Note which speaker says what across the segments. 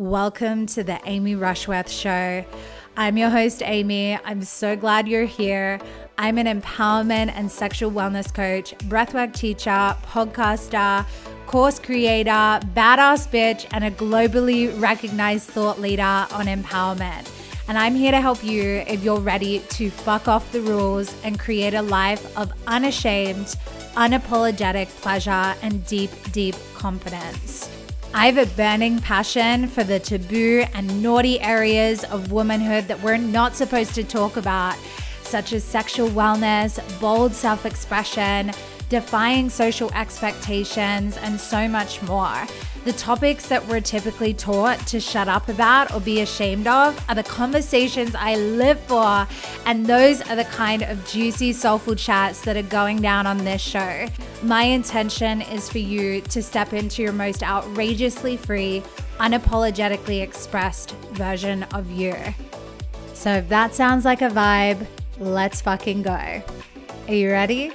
Speaker 1: Welcome to the Amy Rushworth Show. I'm your host, Amy. I'm so glad you're here. I'm an empowerment and sexual wellness coach, breathwork teacher, podcaster, course creator, badass bitch, and a globally recognized thought leader on empowerment. And I'm here to help you if you're ready to fuck off the rules and create a life of unashamed, unapologetic pleasure and deep, deep confidence. I have a burning passion for the taboo and naughty areas of womanhood that we're not supposed to talk about, such as sexual wellness, bold self expression, defying social expectations, and so much more. The topics that we're typically taught to shut up about or be ashamed of are the conversations I live for, and those are the kind of juicy, soulful chats that are going down on this show. My intention is for you to step into your most outrageously free, unapologetically expressed version of you. So if that sounds like a vibe, let's fucking go. Are you ready?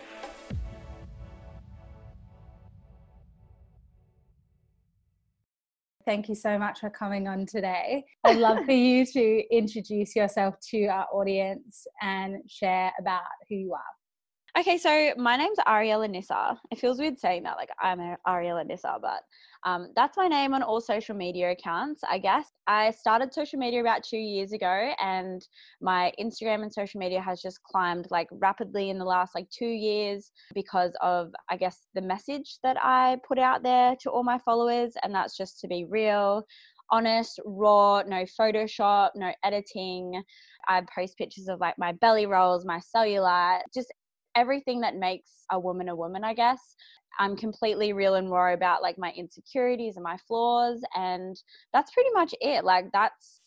Speaker 1: Thank you so much for coming on today. I'd love for you to introduce yourself to our audience and share about who you are.
Speaker 2: Okay, so my name's Ariella Nyssa. It feels weird saying that, like I'm Ariella Nyssa, but um, that's my name on all social media accounts, I guess. I started social media about two years ago, and my Instagram and social media has just climbed like rapidly in the last like two years because of, I guess, the message that I put out there to all my followers, and that's just to be real, honest, raw, no Photoshop, no editing. I post pictures of like my belly rolls, my cellulite, just everything that makes a woman a woman, I guess. I'm completely real and raw about like my insecurities and my flaws. And that's pretty much it. Like, that's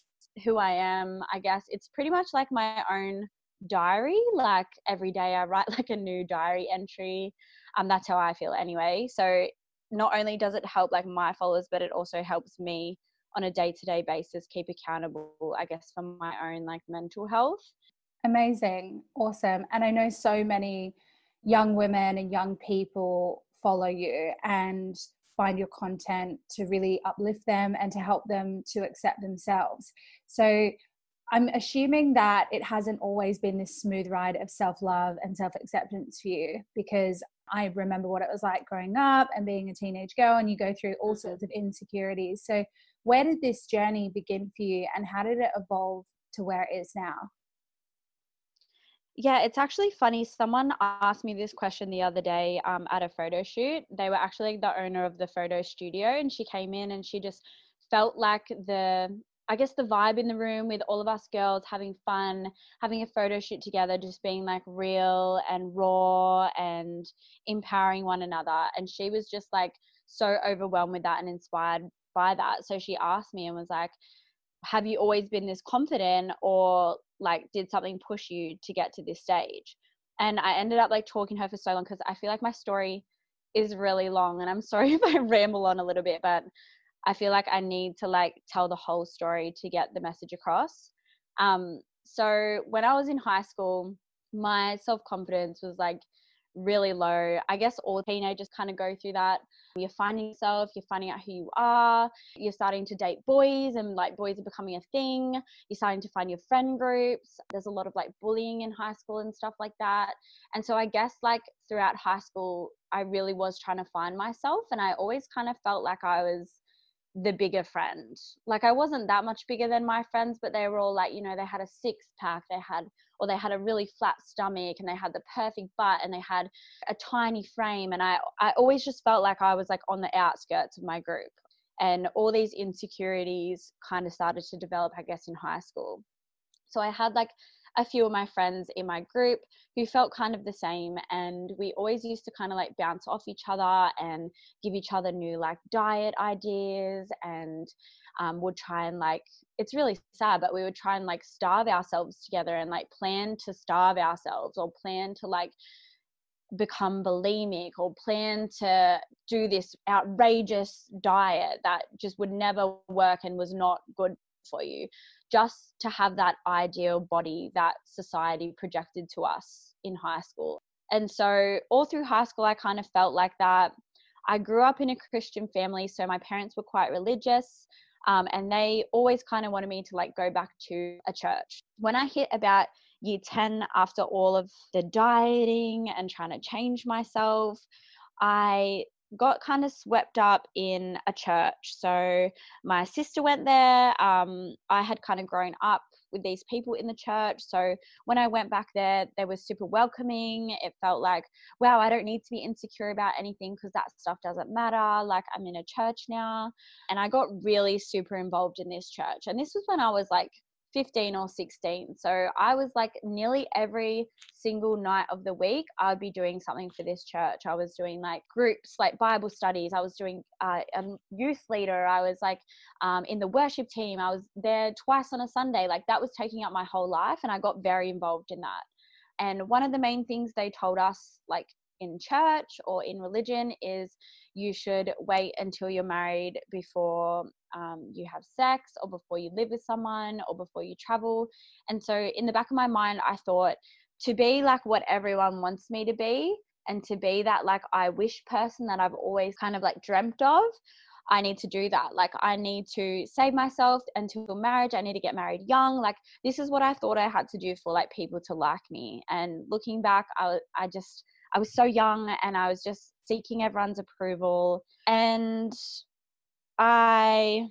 Speaker 2: who I am, I guess. It's pretty much like my own diary. Like, every day I write like a new diary entry. Um, that's how I feel anyway. So, not only does it help like my followers, but it also helps me on a day to day basis keep accountable, I guess, for my own like mental health.
Speaker 1: Amazing. Awesome. And I know so many young women and young people follow you and find your content to really uplift them and to help them to accept themselves. So I'm assuming that it hasn't always been this smooth ride of self love and self acceptance for you because I remember what it was like growing up and being a teenage girl, and you go through all mm-hmm. sorts of insecurities. So, where did this journey begin for you, and how did it evolve to where it is now?
Speaker 2: Yeah, it's actually funny. Someone asked me this question the other day um, at a photo shoot. They were actually the owner of the photo studio, and she came in and she just felt like the, I guess, the vibe in the room with all of us girls having fun, having a photo shoot together, just being like real and raw and empowering one another. And she was just like so overwhelmed with that and inspired by that. So she asked me and was like, have you always been this confident or like did something push you to get to this stage. And i ended up like talking to her for so long because i feel like my story is really long and i'm sorry if i ramble on a little bit but i feel like i need to like tell the whole story to get the message across. Um so when i was in high school my self-confidence was like really low. I guess all teenagers kind of go through that. You're finding yourself, you're finding out who you are, you're starting to date boys, and like boys are becoming a thing. You're starting to find your friend groups. There's a lot of like bullying in high school and stuff like that. And so I guess like throughout high school, I really was trying to find myself, and I always kind of felt like I was the bigger friend. Like I wasn't that much bigger than my friends, but they were all like, you know, they had a six pack, they had or they had a really flat stomach and they had the perfect butt and they had a tiny frame and I I always just felt like I was like on the outskirts of my group. And all these insecurities kind of started to develop, I guess, in high school. So I had like a few of my friends in my group who felt kind of the same and we always used to kind of like bounce off each other and give each other new like diet ideas and um, would try and like it's really sad but we would try and like starve ourselves together and like plan to starve ourselves or plan to like become bulimic or plan to do this outrageous diet that just would never work and was not good for you just to have that ideal body that society projected to us in high school. And so, all through high school, I kind of felt like that. I grew up in a Christian family, so my parents were quite religious. Um, and they always kind of wanted me to like go back to a church. When I hit about year 10, after all of the dieting and trying to change myself, I got kind of swept up in a church. So my sister went there. Um, I had kind of grown up with these people in the church. So when I went back there, they were super welcoming. It felt like, wow, I don't need to be insecure about anything because that stuff doesn't matter. Like I'm in a church now. And I got really super involved in this church. And this was when I was like 15 or 16. So I was like nearly every single night of the week, I would be doing something for this church. I was doing like groups, like Bible studies. I was doing uh, a youth leader. I was like um, in the worship team. I was there twice on a Sunday. Like that was taking up my whole life. And I got very involved in that. And one of the main things they told us, like in church or in religion, is you should wait until you're married before um, you have sex or before you live with someone or before you travel. And so, in the back of my mind, I thought to be like what everyone wants me to be and to be that like I wish person that I've always kind of like dreamt of. I need to do that. Like, I need to save myself until marriage. I need to get married young. Like, this is what I thought I had to do for like people to like me. And looking back, I, I just, I was so young and I was just seeking everyone's approval. And I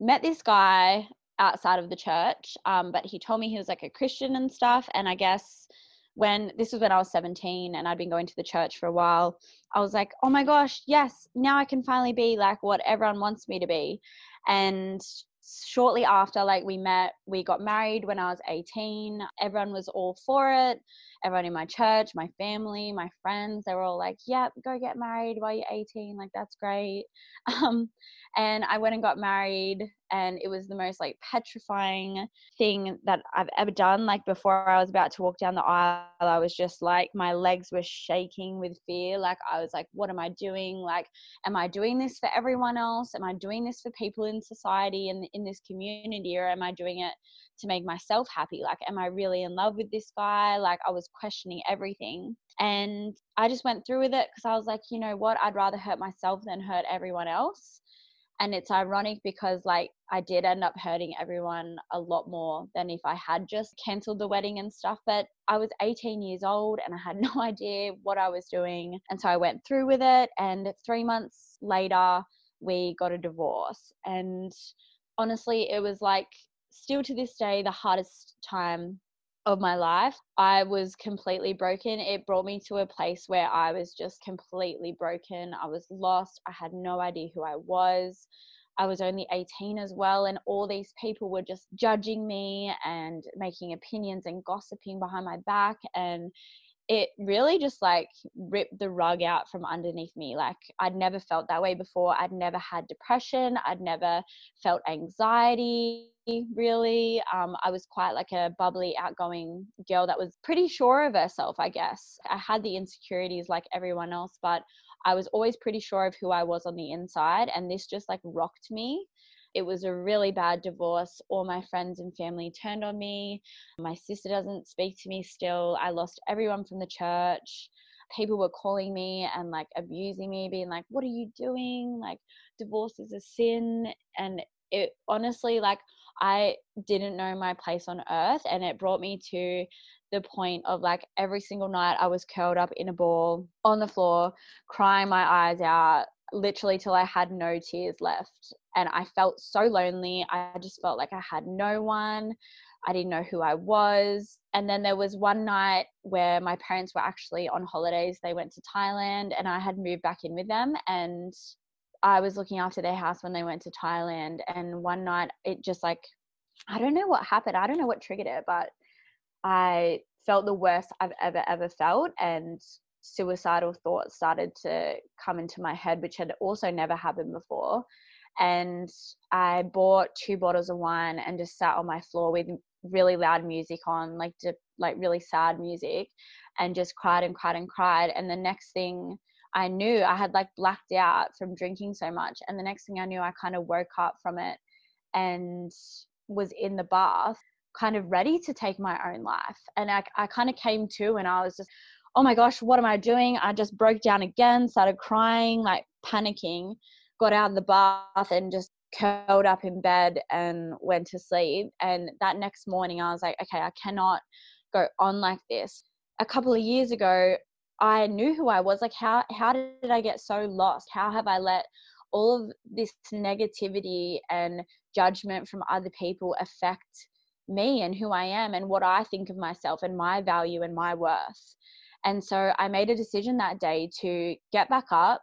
Speaker 2: met this guy outside of the church, um, but he told me he was like a Christian and stuff. And I guess when this was when I was 17 and I'd been going to the church for a while, I was like, oh my gosh, yes, now I can finally be like what everyone wants me to be. And shortly after like we met we got married when i was 18 everyone was all for it everyone in my church my family my friends they were all like yep yeah, go get married while you're 18 like that's great. Um, and I went and got married and it was the most like petrifying thing that I've ever done. Like before I was about to walk down the aisle I was just like my legs were shaking with fear. Like I was like what am I doing? Like am I doing this for everyone else? Am I doing this for people in society and in this community or am I doing it to make myself happy? Like am I really in love with this guy? Like I was questioning everything and I just went through with it because I was like you know what? I'd rather hurt myself than hurt everyone else. And it's ironic because like I did end up hurting everyone a lot more than if I had just cancelled the wedding and stuff but I was 18 years old and I had no idea what I was doing and so I went through with it and 3 months later we got a divorce and honestly it was like still to this day the hardest time of my life. I was completely broken. It brought me to a place where I was just completely broken. I was lost. I had no idea who I was. I was only 18 as well, and all these people were just judging me and making opinions and gossiping behind my back. And it really just like ripped the rug out from underneath me. Like I'd never felt that way before. I'd never had depression. I'd never felt anxiety really. Um, I was quite like a bubbly, outgoing girl that was pretty sure of herself, I guess. I had the insecurities like everyone else, but I was always pretty sure of who I was on the inside. And this just like rocked me it was a really bad divorce. All my friends and family turned on me. My sister doesn't speak to me still. I lost everyone from the church. People were calling me and like abusing me, being like, What are you doing? Like, divorce is a sin. And it honestly, like, I didn't know my place on earth. And it brought me to the point of like every single night I was curled up in a ball on the floor, crying my eyes out, literally till I had no tears left. And I felt so lonely. I just felt like I had no one. I didn't know who I was. And then there was one night where my parents were actually on holidays. They went to Thailand and I had moved back in with them. And I was looking after their house when they went to Thailand. And one night it just like, I don't know what happened. I don't know what triggered it, but I felt the worst I've ever, ever felt. And suicidal thoughts started to come into my head, which had also never happened before. And I bought two bottles of wine and just sat on my floor with really loud music on, like like really sad music, and just cried and cried and cried. And the next thing I knew, I had like blacked out from drinking so much. And the next thing I knew, I kind of woke up from it and was in the bath kind of ready to take my own life. And I, I kind of came to and I was just, oh my gosh, what am I doing? I just broke down again, started crying, like panicking, got out of the bath and just curled up in bed and went to sleep. And that next morning, I was like, okay, I cannot go on like this. A couple of years ago, I knew who I was. Like, how how did I get so lost? How have I let all of this negativity and judgment from other people affect me and who I am and what I think of myself and my value and my worth? And so I made a decision that day to get back up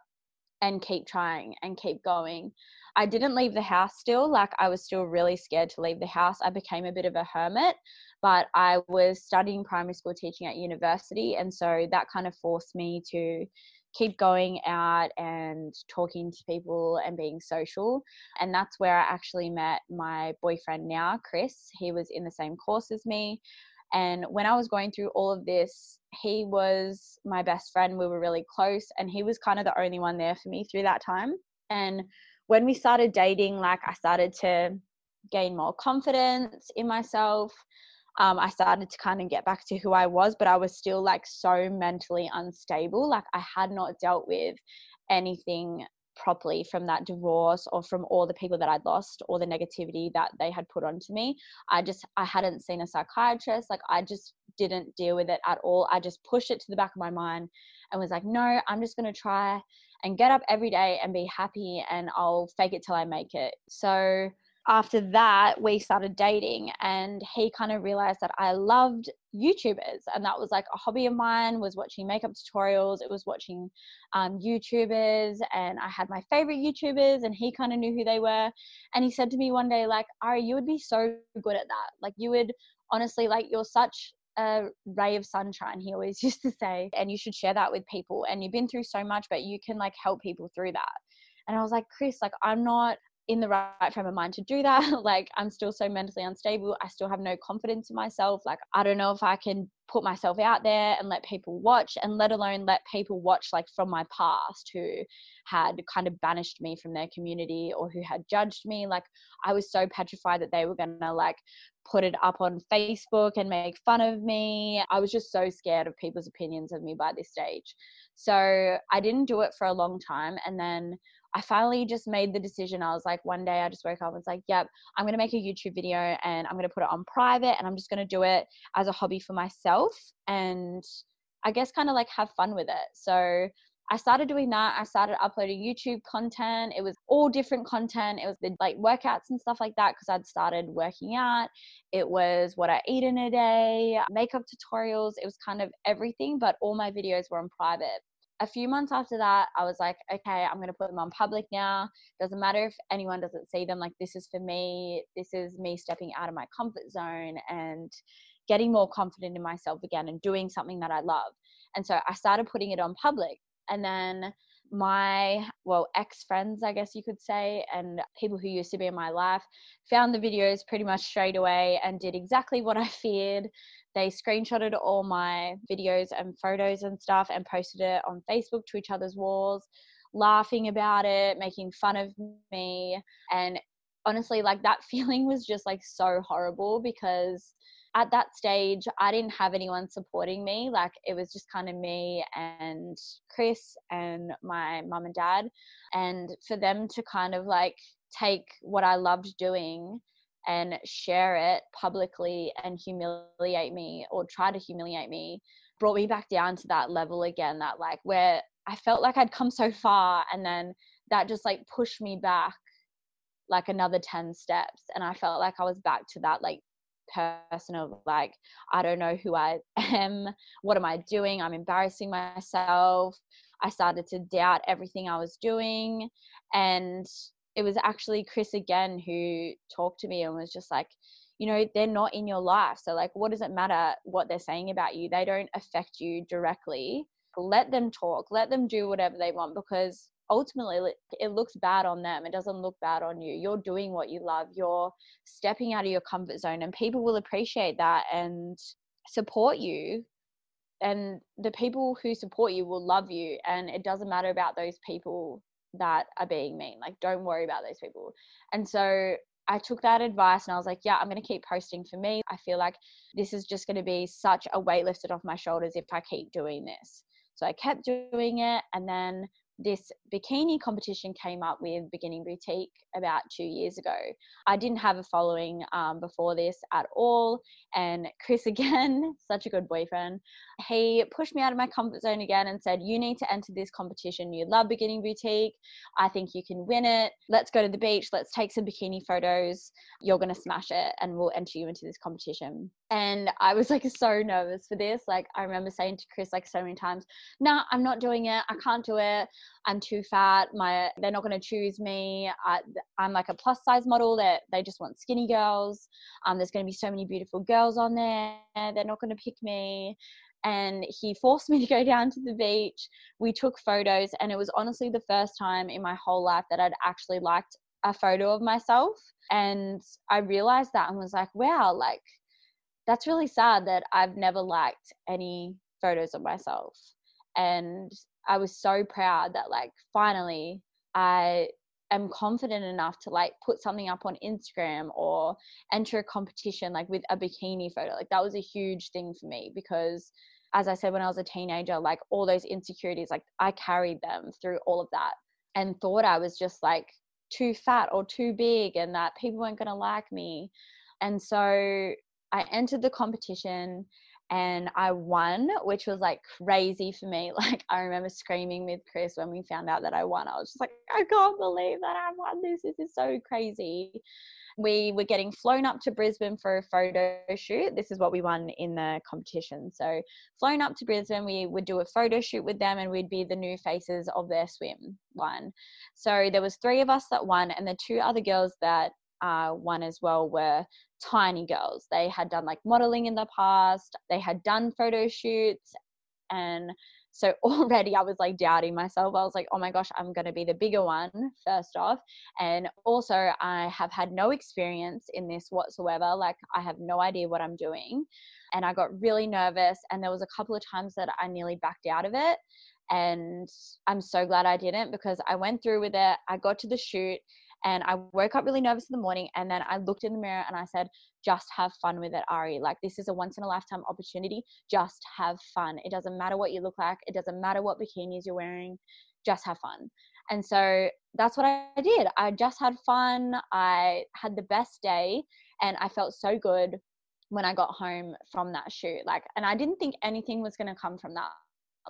Speaker 2: and keep trying and keep going. I didn't leave the house still. Like I was still really scared to leave the house. I became a bit of a hermit, but I was studying primary school teaching at university. And so that kind of forced me to keep going out and talking to people and being social. And that's where I actually met my boyfriend now, Chris. He was in the same course as me. And when I was going through all of this, he was my best friend. We were really close, and he was kind of the only one there for me through that time. And when we started dating, like I started to gain more confidence in myself. Um, I started to kind of get back to who I was, but I was still like so mentally unstable. Like I had not dealt with anything properly from that divorce or from all the people that I'd lost or the negativity that they had put onto me. I just I hadn't seen a psychiatrist. Like I just didn't deal with it at all. I just pushed it to the back of my mind and was like, no, I'm just gonna try and get up every day and be happy and I'll fake it till I make it. So after that, we started dating, and he kind of realized that I loved YouTubers, and that was like a hobby of mine. Was watching makeup tutorials, it was watching um, YouTubers, and I had my favorite YouTubers, and he kind of knew who they were. And he said to me one day, like, "Ari, you would be so good at that. Like, you would honestly, like, you're such a ray of sunshine he always used to say and you should share that with people and you've been through so much but you can like help people through that and i was like chris like i'm not in the right frame of mind to do that. like I'm still so mentally unstable. I still have no confidence in myself. Like I don't know if I can put myself out there and let people watch and let alone let people watch like from my past who had kind of banished me from their community or who had judged me. Like I was so petrified that they were gonna like put it up on Facebook and make fun of me. I was just so scared of people's opinions of me by this stage. So I didn't do it for a long time and then I finally just made the decision. I was like, one day I just woke up and was like, yep, I'm going to make a YouTube video and I'm going to put it on private and I'm just going to do it as a hobby for myself and I guess kind of like have fun with it. So I started doing that. I started uploading YouTube content. It was all different content. It was the like workouts and stuff like that because I'd started working out. It was what I eat in a day, makeup tutorials. It was kind of everything, but all my videos were on private a few months after that, I was like, okay, I'm going to put them on public now. Doesn't matter if anyone doesn't see them. Like, this is for me. This is me stepping out of my comfort zone and getting more confident in myself again and doing something that I love. And so I started putting it on public. And then my, well, ex friends, I guess you could say, and people who used to be in my life found the videos pretty much straight away and did exactly what I feared they screenshotted all my videos and photos and stuff and posted it on Facebook to each other's walls, laughing about it, making fun of me. And honestly, like that feeling was just like so horrible because at that stage, I didn't have anyone supporting me. Like it was just kind of me and Chris and my mum and dad. And for them to kind of like take what I loved doing and share it publicly and humiliate me or try to humiliate me brought me back down to that level again that like where I felt like I'd come so far and then that just like pushed me back like another 10 steps and I felt like I was back to that like person of like I don't know who I am what am I doing I'm embarrassing myself I started to doubt everything I was doing and it was actually Chris again who talked to me and was just like, you know, they're not in your life. So, like, what does it matter what they're saying about you? They don't affect you directly. Let them talk, let them do whatever they want because ultimately it looks bad on them. It doesn't look bad on you. You're doing what you love, you're stepping out of your comfort zone, and people will appreciate that and support you. And the people who support you will love you, and it doesn't matter about those people that are being mean. Like, don't worry about those people. And so I took that advice and I was like, yeah, I'm going to keep posting for me. I feel like this is just going to be such a weight lifted off my shoulders if I keep doing this. So I kept doing it. And then this bikini competition came up with Beginning Boutique about two years ago. I didn't have a following um, before this at all. And Chris, again, such a good boyfriend, he pushed me out of my comfort zone again and said, You need to enter this competition. You love Beginning Boutique. I think you can win it. Let's go to the beach. Let's take some bikini photos. You're going to smash it and we'll enter you into this competition. And I was like so nervous for this. Like, I remember saying to Chris, like, so many times, No, nah, I'm not doing it. I can't do it. I'm too fat. My they're not going to choose me. I, am like a plus size model that they just want skinny girls. Um, there's going to be so many beautiful girls on there. They're not going to pick me. And he forced me to go down to the beach. We took photos, and it was honestly the first time in my whole life that I'd actually liked a photo of myself. And I realized that and was like, wow, like that's really sad that I've never liked any photos of myself. And I was so proud that like finally I am confident enough to like put something up on Instagram or enter a competition like with a bikini photo. Like that was a huge thing for me because as I said when I was a teenager, like all those insecurities, like I carried them through all of that and thought I was just like too fat or too big and that people weren't going to like me. And so I entered the competition and I won, which was like crazy for me. Like I remember screaming with Chris when we found out that I won. I was just like, I can't believe that I won this. This is so crazy. We were getting flown up to Brisbane for a photo shoot. This is what we won in the competition. So flown up to Brisbane, we would do a photo shoot with them and we'd be the new faces of their swim one. So there was three of us that won and the two other girls that uh, won as well were tiny girls. They had done like modeling in the past, they had done photo shoots. And so already I was like doubting myself. I was like, oh my gosh, I'm going to be the bigger one, first off. And also, I have had no experience in this whatsoever. Like, I have no idea what I'm doing. And I got really nervous. And there was a couple of times that I nearly backed out of it. And I'm so glad I didn't because I went through with it. I got to the shoot and I woke up really nervous in the morning and then I looked in the mirror and I said, just have fun with it, Ari. Like, this is a once in a lifetime opportunity. Just have fun. It doesn't matter what you look like, it doesn't matter what bikinis you're wearing. Just have fun. And so that's what I did. I just had fun. I had the best day and I felt so good when I got home from that shoot. Like, and I didn't think anything was going to come from that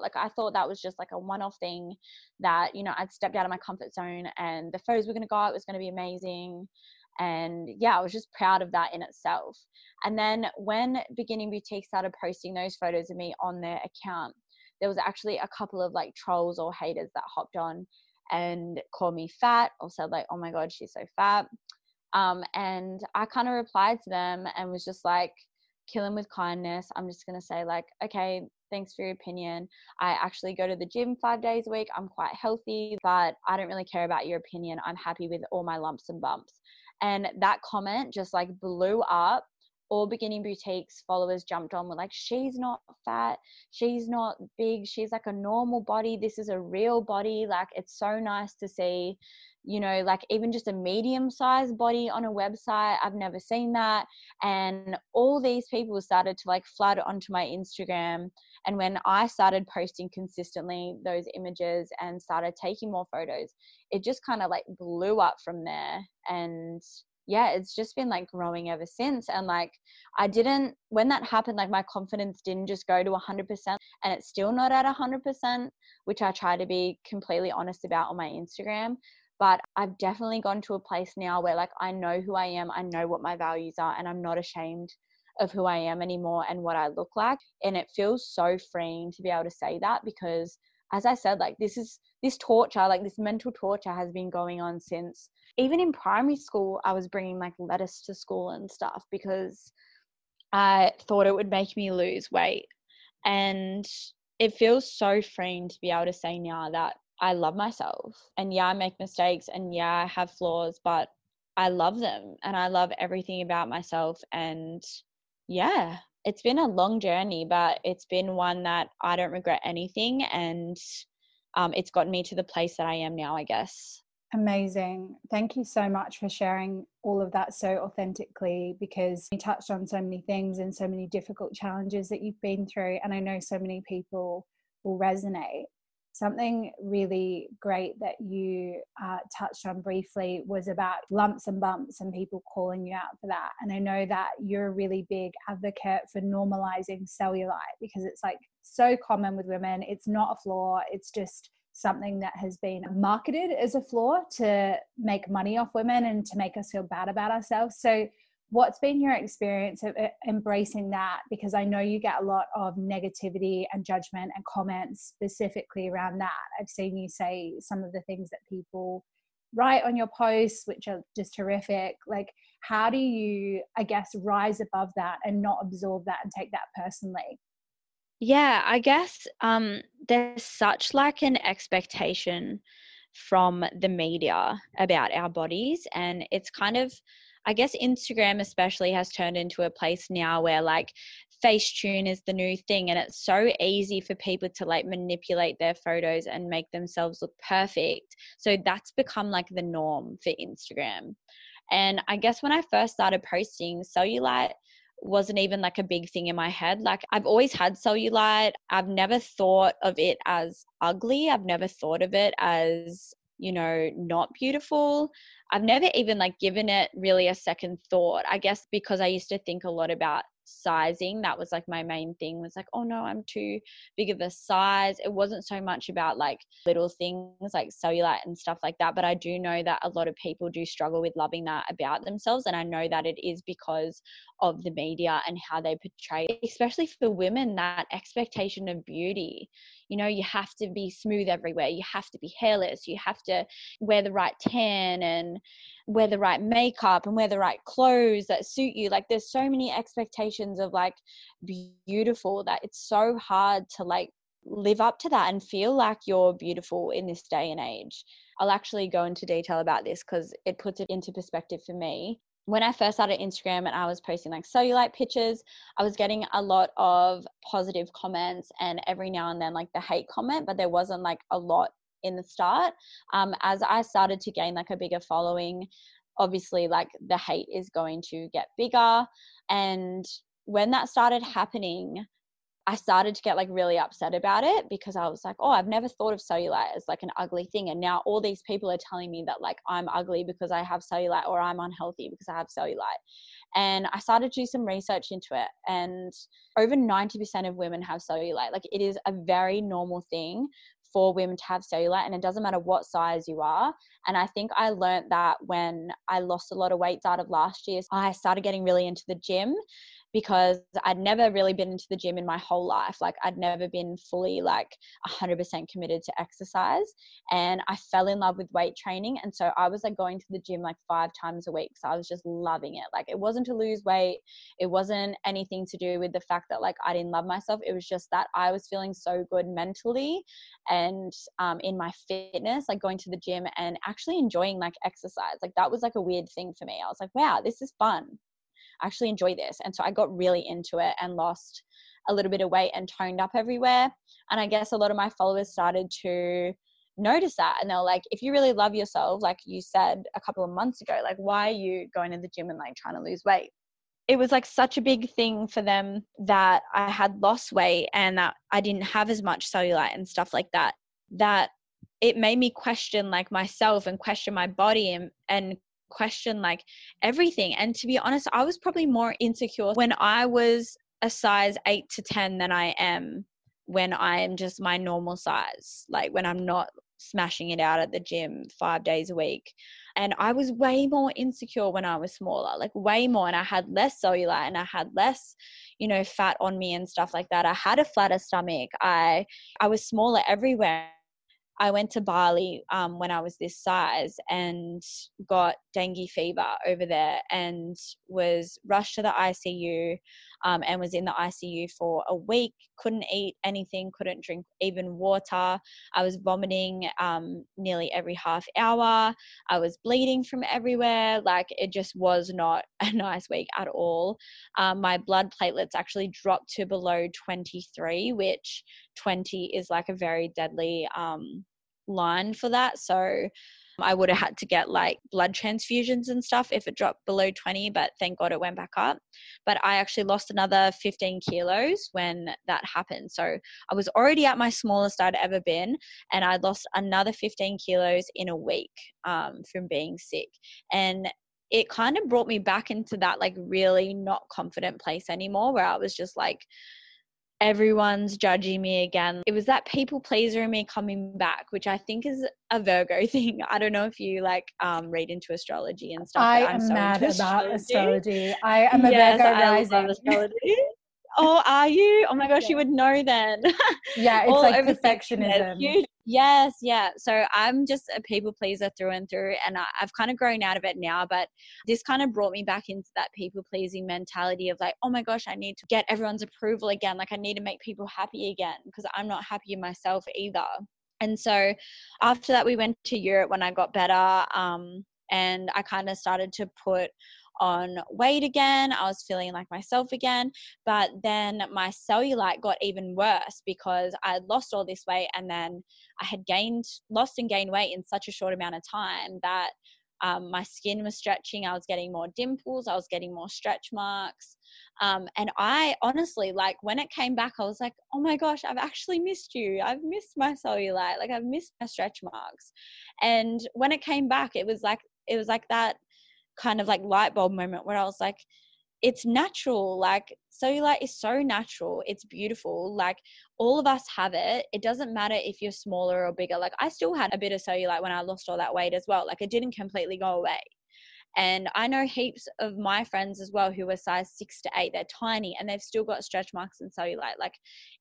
Speaker 2: like I thought that was just like a one-off thing that you know I'd stepped out of my comfort zone and the photos were going to go out it was going to be amazing. And yeah I was just proud of that in itself. And then when beginning boutique started posting those photos of me on their account there was actually a couple of like trolls or haters that hopped on and called me fat or said like oh my god she's so fat. Um, and I kind of replied to them and was just like kill with kindness. I'm just going to say like okay thanks for your opinion. I actually go to the gym five days a week. I'm quite healthy, but I don't really care about your opinion. I'm happy with all my lumps and bumps. And that comment just like blew up. All beginning boutiques followers jumped on were like, she's not fat, she's not big, she's like a normal body. This is a real body. Like, it's so nice to see you know, like even just a medium sized body on a website. I've never seen that. And all these people started to like flood onto my Instagram and when I started posting consistently those images and started taking more photos, it just kind of like blew up from there. And yeah, it's just been like growing ever since. And like, I didn't, when that happened, like my confidence didn't just go to 100%, and it's still not at 100%, which I try to be completely honest about on my Instagram. But I've definitely gone to a place now where like I know who I am, I know what my values are, and I'm not ashamed of who I am anymore and what I look like. And it feels so freeing to be able to say that because as I said, like this is this torture, like this mental torture has been going on since even in primary school, I was bringing like lettuce to school and stuff because I thought it would make me lose weight. And it feels so freeing to be able to say now that I love myself. And yeah, I make mistakes and yeah, I have flaws, but I love them and I love everything about myself. And yeah, it's been a long journey, but it's been one that I don't regret anything. And um, it's gotten me to the place that I am now, I guess.
Speaker 1: Amazing. Thank you so much for sharing all of that so authentically because you touched on so many things and so many difficult challenges that you've been through. And I know so many people will resonate. Something really great that you uh, touched on briefly was about lumps and bumps and people calling you out for that. And I know that you're a really big advocate for normalizing cellulite because it's like so common with women. It's not a flaw, it's just something that has been marketed as a flaw to make money off women and to make us feel bad about ourselves. So, what's been your experience of embracing that? Because I know you get a lot of negativity and judgment and comments specifically around that. I've seen you say some of the things that people write on your posts, which are just horrific. Like, how do you, I guess, rise above that and not absorb that and take that personally?
Speaker 2: Yeah, I guess um, there's such like an expectation from the media about our bodies, and it's kind of, I guess, Instagram especially has turned into a place now where like Facetune is the new thing, and it's so easy for people to like manipulate their photos and make themselves look perfect. So that's become like the norm for Instagram. And I guess when I first started posting, cellulite wasn't even like a big thing in my head. Like I've always had cellulite. I've never thought of it as ugly. I've never thought of it as, you know, not beautiful. I've never even like given it really a second thought. I guess because I used to think a lot about sizing that was like my main thing was like oh no i'm too big of a size. It wasn't so much about like little things like cellulite and stuff like that but i do know that a lot of people do struggle with loving that about themselves and i know that it is because of the media and how they portray especially for women that expectation of beauty. You know you have to be smooth everywhere you have to be hairless you have to wear the right tan and wear the right makeup and wear the right clothes that suit you like there's so many expectations of like beautiful that it's so hard to like live up to that and feel like you're beautiful in this day and age i'll actually go into detail about this because it puts it into perspective for me when I first started Instagram and I was posting like cellulite pictures, I was getting a lot of positive comments and every now and then like the hate comment, but there wasn't like a lot in the start. Um, as I started to gain like a bigger following, obviously like the hate is going to get bigger. And when that started happening, I started to get like really upset about it because I was like, oh, I've never thought of cellulite as like an ugly thing. And now all these people are telling me that like I'm ugly because I have cellulite or I'm unhealthy because I have cellulite. And I started to do some research into it. And over 90% of women have cellulite. Like it is a very normal thing for women to have cellulite and it doesn't matter what size you are. And i think i learned that when i lost a lot of weight out of last year i started getting really into the gym because I'd never really been into the gym in my whole life. Like I'd never been fully like 100% committed to exercise and I fell in love with weight training and so I was like going to the gym like 5 times a week. So I was just loving it. Like it wasn't to lose weight. It wasn't anything to do with the fact that like I didn't love myself. It was just that I was feeling so good mentally and um, in my fitness, like going to the gym and actually enjoying like exercise. Like that was like a weird thing for me. I was like, wow, this is fun actually enjoy this. And so I got really into it and lost a little bit of weight and toned up everywhere. And I guess a lot of my followers started to notice that and they're like if you really love yourself like you said a couple of months ago like why are you going to the gym and like trying to lose weight it was like such a big thing for them that I had lost weight and that I didn't have as much cellulite and stuff like that that it made me question like myself and question my body and, and question like everything. And to be honest, I was probably more insecure when I was a size 8 to 10 than I am when I am just my normal size, like when I'm not smashing it out at the gym five days a week. And I was way more insecure when I was smaller, like way more. And I had less cellulite and I had less, you know, fat on me and stuff like that. I had a flatter stomach. I I was smaller everywhere. I went to Bali um, when I was this size and got dengue fever over there and was rushed to the ICU um, and was in the ICU for a week. Couldn't eat anything, couldn't drink even water. I was vomiting um, nearly every half hour. I was bleeding from everywhere. Like it just was not a nice week at all. Um, my blood platelets actually dropped to below 23, which 20 is like a very deadly um, line for that. So I would have had to get like blood transfusions and stuff if it dropped below 20, but thank God it went back up. But I actually lost another 15 kilos when that happened. So I was already at my smallest I'd ever been, and I lost another 15 kilos in a week um, from being sick. And it kind of brought me back into that like really not confident place anymore where I was just like, everyone's judging me again. It was that people pleaser in me coming back, which I think is a Virgo thing. I don't know if you like um, read into astrology and stuff.
Speaker 1: I am so mad about astrology. astrology. I am a yes, Virgo I rising. astrology.
Speaker 2: Oh, are you? Oh my gosh, yeah. you would know then.
Speaker 1: Yeah, it's like perfectionism.
Speaker 2: Yes, yeah. So I'm just a people pleaser through and through, and I, have kind of grown out of it now. But this kind of brought me back into that people pleasing mentality of like, oh my gosh, I need to get everyone's approval again. Like, I need to make people happy again because I'm not happy in myself either. And so after that, we went to Europe when I got better. Um, and I kind of started to put on weight again. I was feeling like myself again. But then my cellulite got even worse because I had lost all this weight and then I had gained, lost and gained weight in such a short amount of time that um, my skin was stretching. I was getting more dimples. I was getting more stretch marks. Um, and I honestly, like, when it came back, I was like, oh my gosh, I've actually missed you. I've missed my cellulite. Like, I've missed my stretch marks. And when it came back, it was like, it was like that kind of like light bulb moment where I was like, it's natural. Like cellulite is so natural. It's beautiful. Like all of us have it. It doesn't matter if you're smaller or bigger. Like I still had a bit of cellulite when I lost all that weight as well. Like it didn't completely go away. And I know heaps of my friends as well who are size six to eight. They're tiny and they've still got stretch marks and cellulite. Like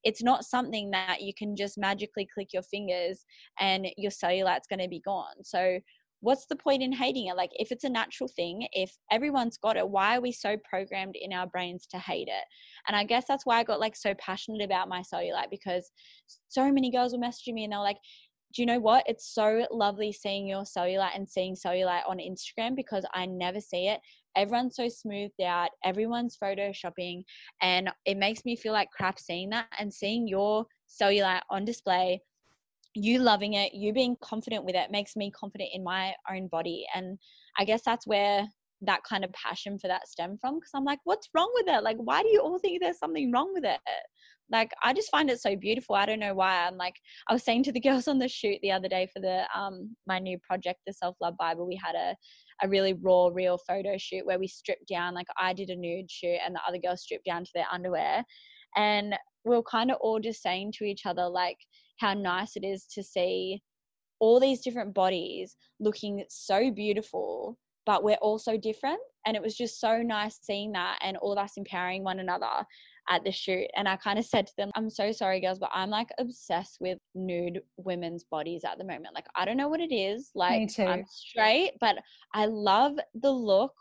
Speaker 2: it's not something that you can just magically click your fingers and your cellulite's going to be gone. So what's the point in hating it? Like, if it's a natural thing, if everyone's got it, why are we so programmed in our brains to hate it? And I guess that's why I got like so passionate about my cellulite because so many girls were messaging me and they're like, do you know what? It's so lovely seeing your cellulite and seeing cellulite on Instagram because I never see it. Everyone's so smoothed out, everyone's photoshopping, and it makes me feel like crap seeing that and seeing your cellulite on display you loving it, you being confident with it makes me confident in my own body. And I guess that's where that kind of passion for that stem from because I'm like, what's wrong with it? Like, why do you all think there's something wrong with it? Like, I just find it so beautiful. I don't know why. I'm like, I was saying to the girls on the shoot the other day for the um my new project, the Self Love Bible, we had a a really raw, real photo shoot where we stripped down. Like, I did a nude shoot, and the other girls stripped down to their underwear, and we we're kind of all just saying to each other, like, how nice it is to see all these different bodies looking so beautiful, but we're all so different. And it was just so nice seeing that and all of us empowering one another at the shoot. And I kind of said to them, I'm so sorry, girls, but I'm like obsessed with nude women's bodies at the moment. Like, I don't know what it is. Like, I'm straight, but I love the look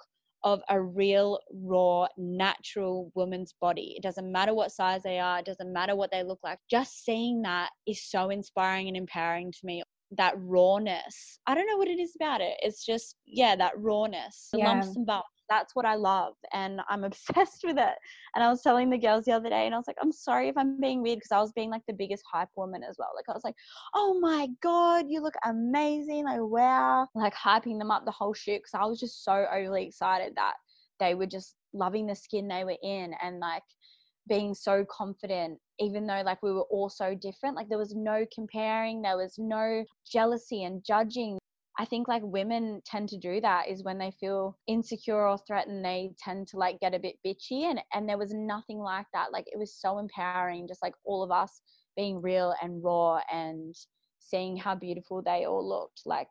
Speaker 2: of a real, raw, natural woman's body. It doesn't matter what size they are, it doesn't matter what they look like. Just seeing that is so inspiring and empowering to me. That rawness. I don't know what it is about it. It's just, yeah, that rawness, the yeah. lumps and bumps that's what I love and I'm obsessed with it. And I was telling the girls the other day and I was like, I'm sorry if I'm being weird because I was being like the biggest hype woman as well. Like I was like, oh my God, you look amazing. Like, wow. Like hyping them up the whole shoot because I was just so overly excited that they were just loving the skin they were in and like being so confident even though like we were all so different like there was no comparing there was no jealousy and judging I think like women tend to do that is when they feel insecure or threatened, they tend to like get a bit bitchy. And, and there was nothing like that. Like it was so empowering, just like all of us being real and raw and seeing how beautiful they all looked. Like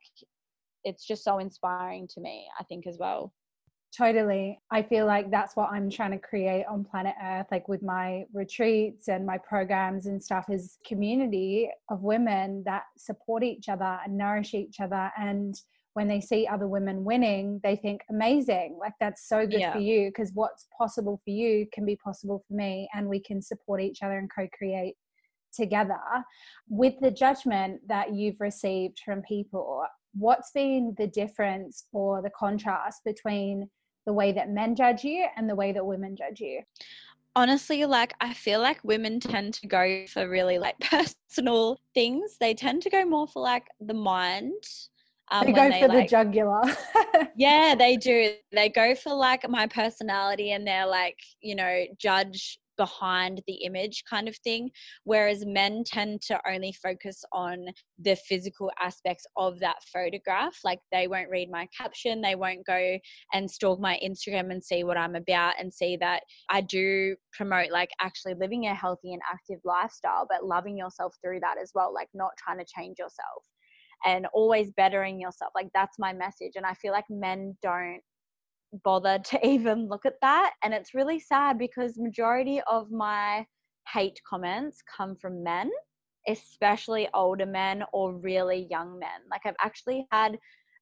Speaker 2: it's just so inspiring to me, I think, as well.
Speaker 1: Totally. I feel like that's what I'm trying to create on planet Earth, like with my retreats and my programs and stuff, is community of women that support each other and nourish each other. And when they see other women winning, they think, amazing, like that's so good yeah. for you because what's possible for you can be possible for me, and we can support each other and co create together. With the judgment that you've received from people, what's been the difference or the contrast between the way that men judge you and the way that women judge you?
Speaker 2: Honestly, like I feel like women tend to go for really like personal things. They tend to go more for like the mind
Speaker 1: Um, they go they, for like, the jugular.
Speaker 2: yeah, they do. They go for like my personality and they're like, you know, judge behind the image kind of thing. Whereas men tend to only focus on the physical aspects of that photograph. Like they won't read my caption, they won't go and stalk my Instagram and see what I'm about and see that I do promote like actually living a healthy and active lifestyle, but loving yourself through that as well, like not trying to change yourself and always bettering yourself. Like that's my message. And I feel like men don't bother to even look at that and it's really sad because majority of my hate comments come from men especially older men or really young men. Like i've actually had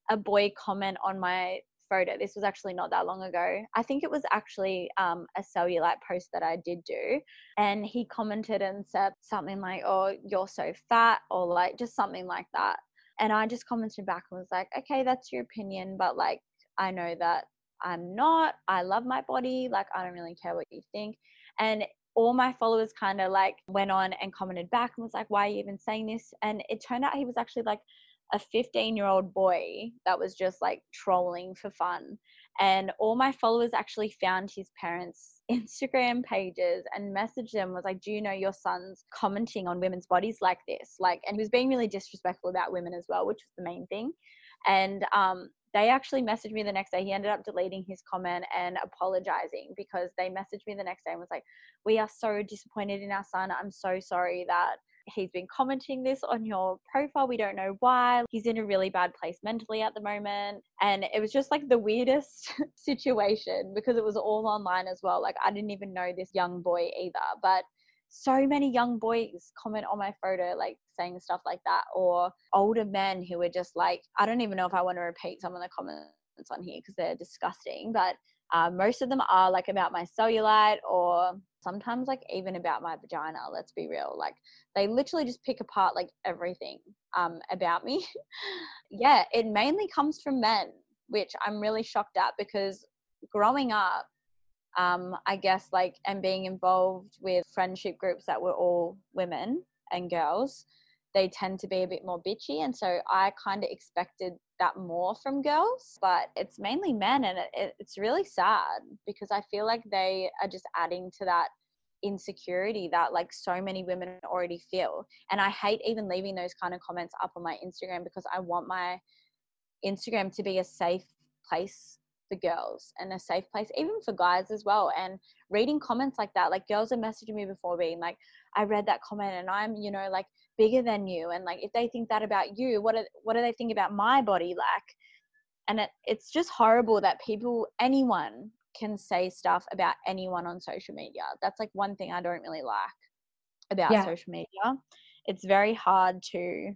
Speaker 2: a boy comment on my photo. This was actually not that long ago. I think it was actually um, a cellulite post that i did do and he commented and said something like oh you're so fat or like just something like that. And i just commented back and was like okay that's your opinion but like i know that I'm not. I love my body. Like, I don't really care what you think. And all my followers kind of like went on and commented back and was like, why are you even saying this? And it turned out he was actually like a 15 year old boy that was just like trolling for fun. And all my followers actually found his parents' Instagram pages and messaged them was like, Do you know your son's commenting on women's bodies like this? Like, and he was being really disrespectful about women as well, which was the main thing. And um, they actually messaged me the next day. He ended up deleting his comment and apologizing because they messaged me the next day and was like, We are so disappointed in our son. I'm so sorry that he's been commenting this on your profile. We don't know why. He's in a really bad place mentally at the moment. And it was just like the weirdest situation because it was all online as well. Like I didn't even know this young boy either. But so many young boys comment on my photo like saying stuff like that or older men who are just like i don't even know if i want to repeat some of the comments on here because they're disgusting but uh, most of them are like about my cellulite or sometimes like even about my vagina let's be real like they literally just pick apart like everything um, about me. Yeah it mainly comes from men which i'm really shocked at because growing up um, I guess like and being involved with friendship groups that were all women and girls, they tend to be a bit more bitchy, and so I kind of expected that more from girls, but it's mainly men, and it, it, it's really sad because I feel like they are just adding to that insecurity that like so many women already feel. And I hate even leaving those kind of comments up on my Instagram because I want my Instagram to be a safe place for girls and a safe place, even for guys as well. And reading comments like that, like girls are messaging me before being like, I read that comment and I'm, you know, like bigger than you. And like, if they think that about you, what, are, what do they think about my body? Like, and it, it's just horrible that people, anyone can say stuff about anyone on social media. That's like one thing I don't really like about yeah. social media. It's very hard to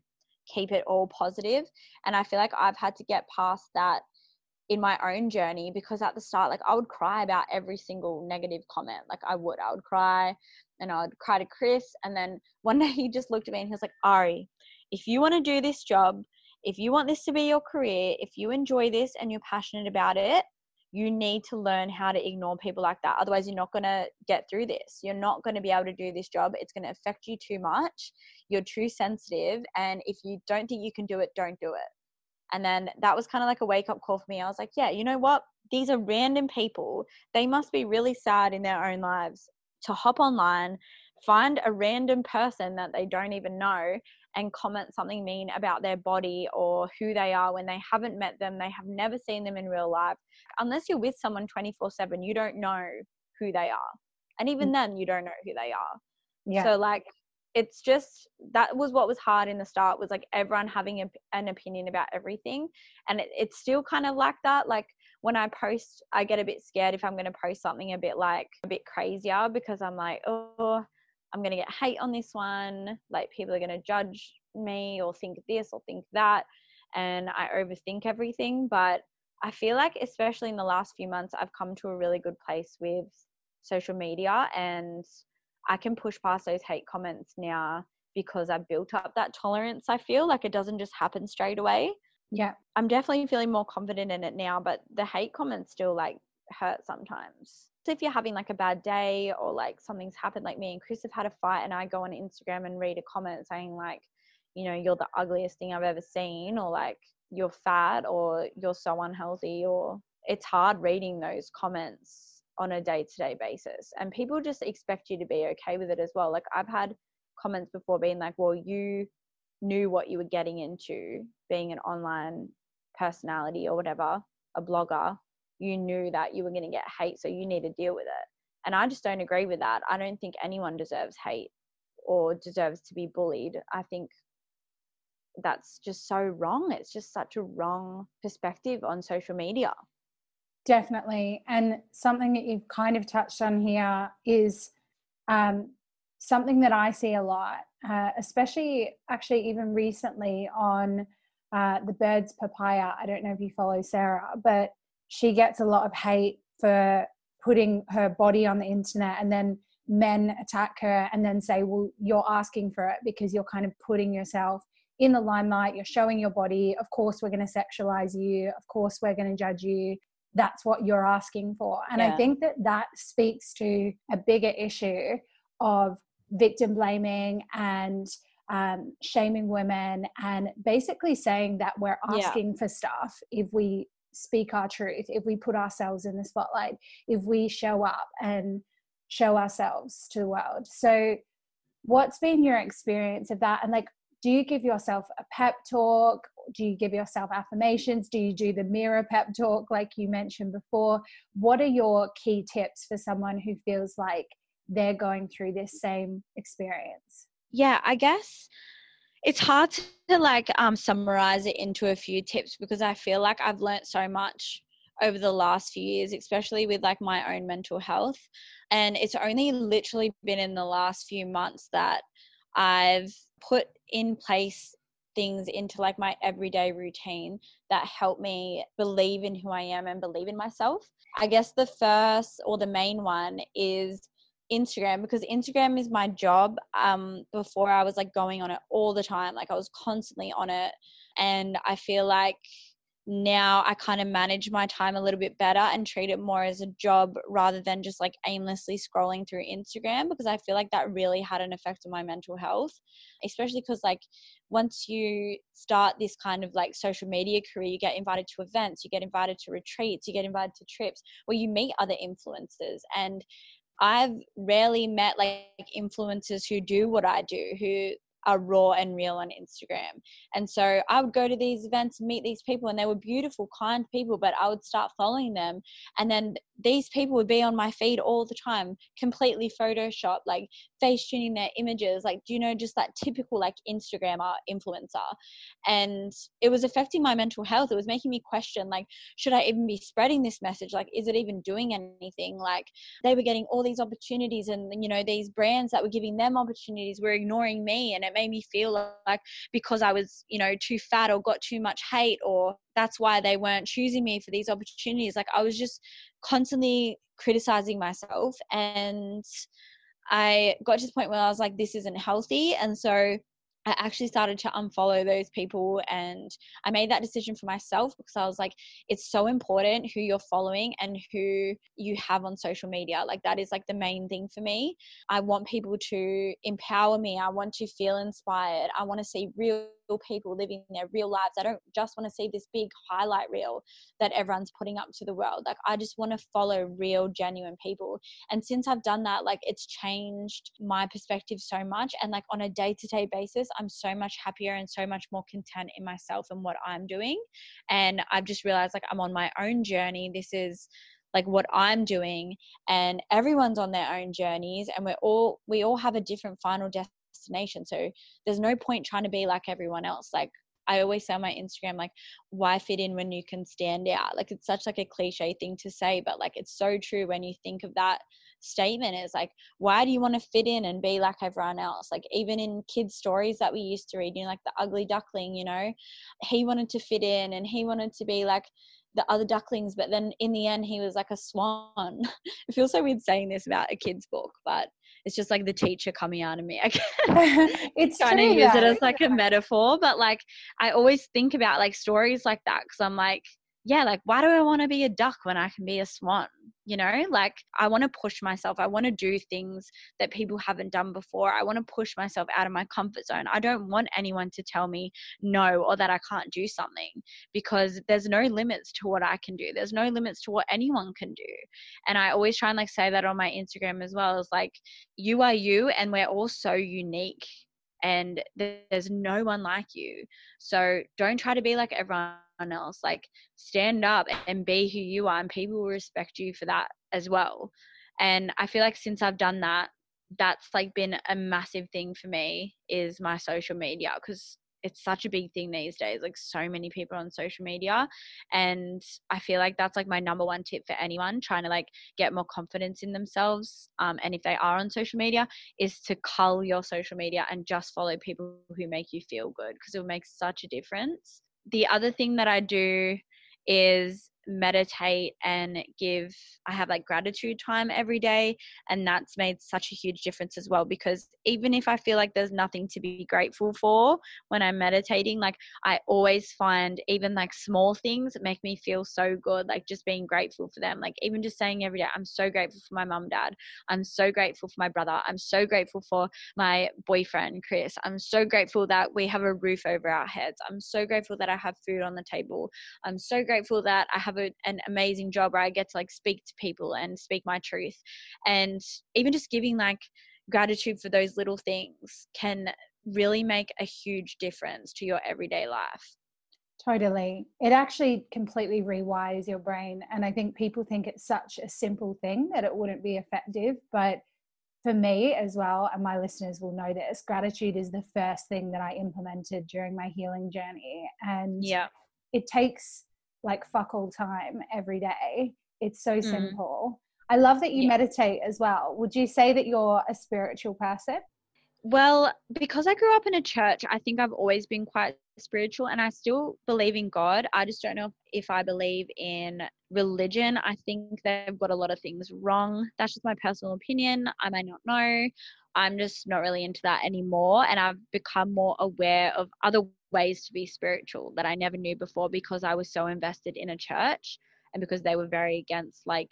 Speaker 2: keep it all positive and i feel like i've had to get past that in my own journey because at the start like I would cry about every single negative comment. Like I would I would cry and I would cry to Chris and then one day he just looked at me and he was like Ari if you want to do this job if you want this to be your career if you enjoy this and you're passionate about it you need to learn how to ignore people like that. Otherwise you're not going to get through this. You're not going to be able to do this job. It's going to affect you too much. You're too sensitive and if you don't think you can do it don't do it and then that was kind of like a wake up call for me. I was like, yeah, you know what? These are random people. They must be really sad in their own lives to hop online, find a random person that they don't even know and comment something mean about their body or who they are when they haven't met them, they have never seen them in real life. Unless you're with someone 24 7, you don't know who they are. And even mm. then, you don't know who they are. Yeah. So, like, it's just that was what was hard in the start was like everyone having a, an opinion about everything and it, it's still kind of like that like when i post i get a bit scared if i'm going to post something a bit like a bit crazier because i'm like oh i'm going to get hate on this one like people are going to judge me or think this or think that and i overthink everything but i feel like especially in the last few months i've come to a really good place with social media and I can push past those hate comments now because I've built up that tolerance. I feel like it doesn't just happen straight away.
Speaker 1: Yeah.
Speaker 2: I'm definitely feeling more confident in it now, but the hate comments still like hurt sometimes. So if you're having like a bad day or like something's happened, like me and Chris have had a fight, and I go on Instagram and read a comment saying like, you know, you're the ugliest thing I've ever seen, or like you're fat or you're so unhealthy or it's hard reading those comments on a day-to-day basis and people just expect you to be okay with it as well. Like i've had comments before being like well you knew what you were getting into being an online personality or whatever a blogger. You knew that you were going to get hate so you need to deal with it. And i just don't agree with that. I don't think anyone deserves hate or deserves to be bullied. I think that's just so wrong. It's just such a wrong perspective on social media
Speaker 1: definitely. And something that you've kind of touched on here is um, something that i see a lot uh, especially actually even recently on uh, the birds papaya. I don't know if you follow sarah but she gets a lot of hate for putting her body on the internet and then men attack her and then say well you're asking for it because you're kind of putting yourself in the limelight. You're showing your body. Of course we're going to sexualize you. Of course we're going to judge you that's what you're asking for and yeah. i think that that speaks to a bigger issue of victim blaming and um, shaming women and basically saying that we're asking yeah. for stuff if we speak our truth, if we put ourselves in the spotlight, if we show up and show ourselves to the world. So, what's been your experience of that? And like, do you give yourself a pep talk? Do you give yourself affirmations? Do you do the mirror pep talk, like you mentioned before? What are your key tips for someone who feels like they're going through this same experience?
Speaker 2: Yeah, I guess it's hard to like um summarize it into a few tips because I feel like I've learned so much over the last few years, especially with like my own mental health. And it's only literally been in the last few months that I've put in place things into like my everyday routine that help me believe in who I am and believe in myself. I guess the first or the main one is Instagram because Instagram is my job. Um, before I was like going on it all the time, like I was constantly on it, and I feel like now I kind of manage my time a little bit better and treat it more as a job rather than just like aimlessly scrolling through Instagram because I feel like that really had an effect on my mental health, especially because like once you start this kind of like social media career, you get invited to events, you get invited to retreats, you get invited to trips where you meet other influencers. And I've rarely met like influencers who do what I do, who are raw and real on Instagram. And so I would go to these events meet these people, and they were beautiful, kind people, but I would start following them. And then these people would be on my feed all the time, completely Photoshop, like face tuning their images, like, do you know, just that typical like Instagrammer influencer. And it was affecting my mental health. It was making me question, like, should I even be spreading this message? Like, is it even doing anything? Like, they were getting all these opportunities, and, you know, these brands that were giving them opportunities were ignoring me. And it made me feel like because I was, you know, too fat or got too much hate or that's why they weren't choosing me for these opportunities. Like I was just constantly criticizing myself and I got to the point where I was like, this isn't healthy. And so I actually started to unfollow those people and I made that decision for myself because I was like, it's so important who you're following and who you have on social media. Like, that is like the main thing for me. I want people to empower me. I want to feel inspired. I want to see real people living their real lives. I don't just want to see this big highlight reel that everyone's putting up to the world. Like, I just want to follow real, genuine people. And since I've done that, like, it's changed my perspective so much. And like, on a day to day basis, I'm so much happier and so much more content in myself and what I'm doing. And I've just realized, like, I'm on my own journey. This is like what I'm doing and everyone's on their own journeys and we're all we all have a different final destination. So there's no point trying to be like everyone else. Like I always say on my Instagram, like, why fit in when you can stand out? Like it's such like a cliche thing to say, but like it's so true when you think of that statement is like why do you want to fit in and be like everyone else? Like even in kids stories that we used to read you know like the ugly duckling you know he wanted to fit in and he wanted to be like the other ducklings but then in the end he was like a swan. It feels so weird saying this about a kid's book but it's just like the teacher coming out of me. it's trying to use it as like a metaphor, but like I always think about like stories like that because I'm like, yeah, like, why do I want to be a duck when I can be a swan? You know, like, I want to push myself. I want to do things that people haven't done before. I want to push myself out of my comfort zone. I don't want anyone to tell me no or that I can't do something because there's no limits to what I can do. There's no limits to what anyone can do. And I always try and like say that on my Instagram as well. Is like, you are you, and we're all so unique and there's no one like you. So don't try to be like everyone else. Like stand up and be who you are, and people will respect you for that as well. And I feel like since I've done that, that's like been a massive thing for me is my social media because it's such a big thing these days like so many people on social media and i feel like that's like my number one tip for anyone trying to like get more confidence in themselves um, and if they are on social media is to cull your social media and just follow people who make you feel good because it will make such a difference. The other thing that i do is meditate and give i have like gratitude time every day and that's made such a huge difference as well because even if i feel like there's nothing to be grateful for when i'm meditating like i always find even like small things make me feel so good like just being grateful for them like even just saying every day i'm so grateful for my mum dad. I'm so grateful for my brother. I'm so grateful for my boyfriend chris. I'm so grateful that we have a roof over our heads. I'm so grateful that i have food on the table. I'm so grateful that i have have a, an amazing job where I get to like speak to people and speak my truth. And even just giving like gratitude for those little things can really make a huge difference to your everyday life.
Speaker 1: Totally. It actually completely rewires your brain. And I think people think it's such a simple thing that it wouldn't be effective. But for me as well, and my listeners will know this, gratitude is the first thing that I implemented during my healing journey. And
Speaker 2: yeah,
Speaker 1: it takes like fuck all time every day. It's so mm. simple. I love that you yeah. meditate as well. Would you say that you're a spiritual person?
Speaker 2: Well, because I grew up in a church, I think I've always been quite spiritual and I still believe in God. I just don't know if I believe in religion. I think they've got a lot of things wrong. That's just my personal opinion. I may not know. I'm just not really into that anymore. And I've become more aware of other ways to be spiritual that I never knew before because I was so invested in a church and because they were very against like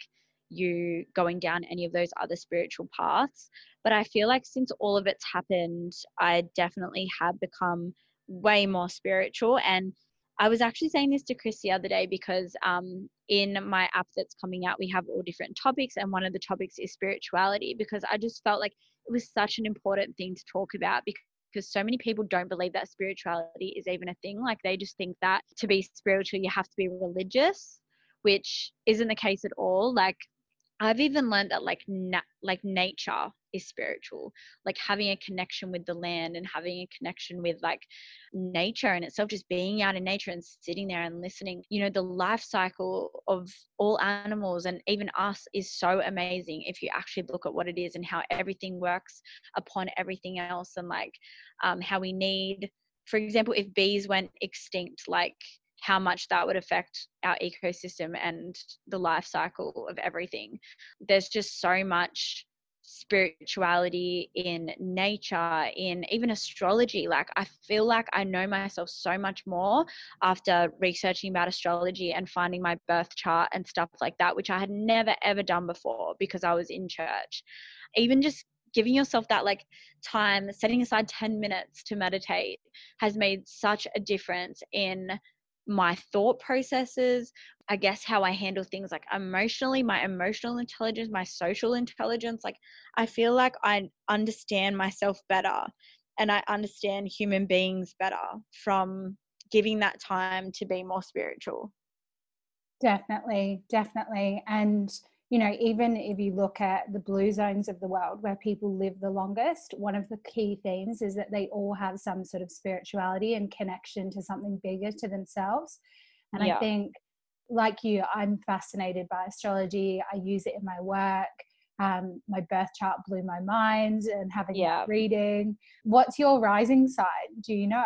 Speaker 2: you going down any of those other spiritual paths. But I feel like since all of it's happened, I definitely have become way more spiritual. And I was actually saying this to Chris the other day because um, in my app that's coming out, we have all different topics, and one of the topics is spirituality because I just felt like it was such an important thing to talk about because because so many people don't believe that spirituality is even a thing. Like they just think that to be spiritual, you have to be religious, which isn't the case at all. Like I've even learned that like na- like nature is spiritual, like having a connection with the land and having a connection with like nature and itself, just being out in nature and sitting there and listening. You know, the life cycle of all animals and even us is so amazing if you actually look at what it is and how everything works upon everything else and like um, how we need. For example, if bees went extinct, like how much that would affect our ecosystem and the life cycle of everything. There's just so much spirituality in nature in even astrology. Like i feel like i know myself so much more after researching about astrology and finding my birth chart and stuff like that which i had never ever done before because i was in church. Even just giving yourself that like time setting aside 10 minutes to meditate has made such a difference in my thought processes, I guess how I handle things like emotionally, my emotional intelligence, my social intelligence. Like, I feel like I understand myself better and I understand human beings better from giving that time to be more spiritual.
Speaker 1: Definitely, definitely. And you know, even if you look at the blue zones of the world where people live the longest, one of the key themes is that they all have some sort of spirituality and connection to something bigger to themselves. And yeah. I think, like you, I'm fascinated by astrology. I use it in my work. Um, my birth chart blew my mind and having yeah. reading. What's your rising sign? Do you know?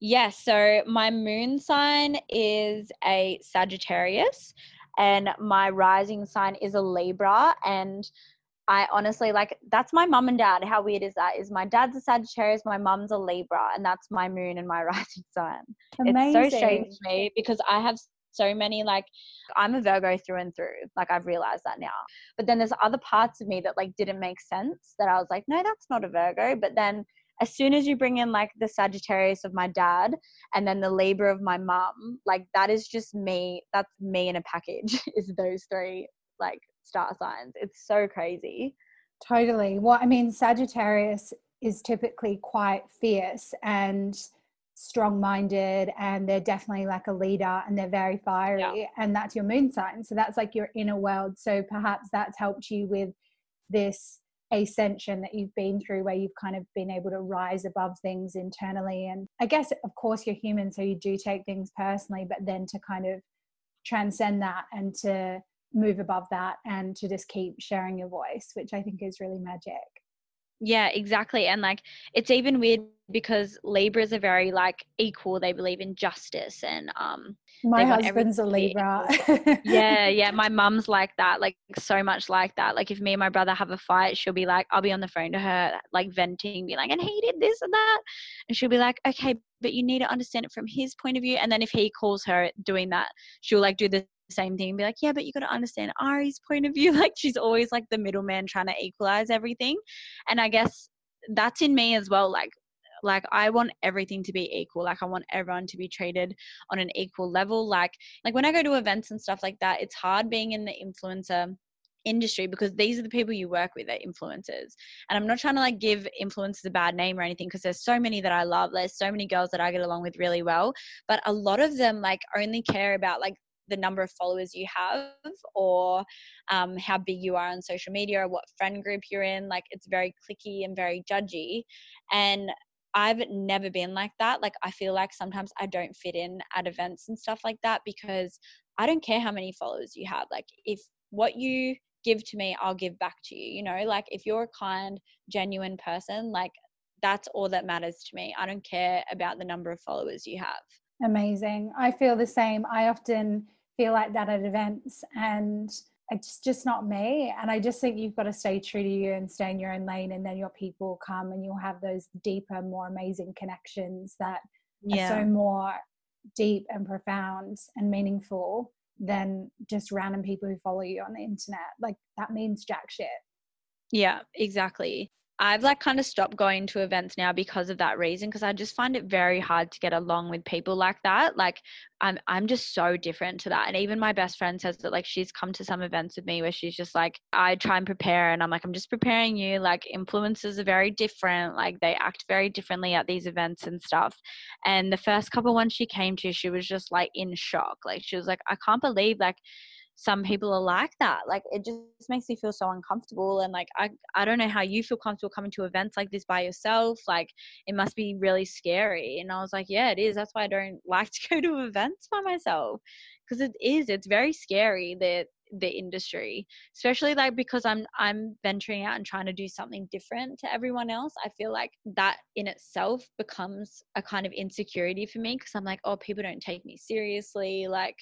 Speaker 2: Yes, yeah, so my moon sign is a Sagittarius and my rising sign is a Libra. And I honestly like that's my mum and dad. How weird is that? Is my dad's a Sagittarius, my mum's a Libra, and that's my moon and my rising sign. Amazing. It's so strange to me because I have so many like I'm a Virgo through and through. Like I've realized that now. But then there's other parts of me that like didn't make sense that I was like, no, that's not a Virgo. But then as soon as you bring in like the Sagittarius of my dad and then the Libra of my mom, like that is just me. That's me in a package, is those three like star signs. It's so crazy.
Speaker 1: Totally. Well, I mean, Sagittarius is typically quite fierce and strong minded and they're definitely like a leader and they're very fiery yeah. and that's your moon sign so that's like your inner world so perhaps that's helped you with this ascension that you've been through where you've kind of been able to rise above things internally. And i guess of course you're human so you do take things personally but then to kind of transcend that and to move above that and to just keep sharing your voice which i think is really magic
Speaker 2: yeah, exactly. And like it's even weird because Libras are very like equal. They believe in justice and um
Speaker 1: my husband's a Libra.
Speaker 2: yeah, yeah. My mum's like that, like so much like that. Like if me and my brother have a fight, she'll be like, I'll be on the phone to her, like venting, be like, and he did this and that. And she'll be like, okay, but you need to understand it from his point of view. And then if he calls her doing that, she'll like do the same thing and be like, yeah, but you got to understand Ari's point of view. Like she's always like the middleman trying to equalize everything. And I guess that's in me as well. Like, like I want everything to be equal. Like I want everyone to be treated on an equal level. Like, like when I go to events and stuff like that, it's hard being in the influencer industry because these are the people you work with are influencers and i'm not trying to like give influencers a bad name or anything because there's so many that i love there's so many girls that i get along with really well but a lot of them like only care about like the number of followers you have or um, how big you are on social media or what friend group you're in. Like it's very clicky and very judgy. And I've never been like that. Like I feel like sometimes I don't fit in at events and stuff like that because I don't care how many followers you have. Like if what you give to me, I'll give back to you. You know, like if you're a kind, genuine person, like that's all that matters to me. I don't care about the number of followers you have.
Speaker 1: Amazing. I feel the same. I often feel like that at events and it's just not me. And i just think you've got to stay true to you and stay in your own lane and then your people come and you'll have those deeper more amazing connections that yeah. are so more deep and profound and meaningful than just random people who follow you on the internet. Like that means jack shit.
Speaker 2: Yeah exactly I've like kind of stopped going to events now because of that reason because I just find it very hard to get along with people like that. Like I'm I'm just so different to that. And even my best friend says that like she's come to some events with me where she's just like I try and prepare and I'm like I'm just preparing you like influencers are very different. Like they act very differently at these events and stuff. And the first couple ones she came to she was just like in shock. Like she was like I can't believe like some people are like that like it just makes me feel so uncomfortable and like i i don't know how you feel comfortable coming to events like this by yourself like it must be really scary and i was like yeah it is that's why i don't like to go to events by myself. Because it is it's very scary that the industry especially like because i'm i'm venturing out and trying to do something different to everyone else i feel like that in itself becomes a kind of insecurity for me because i'm like oh people don't take me seriously like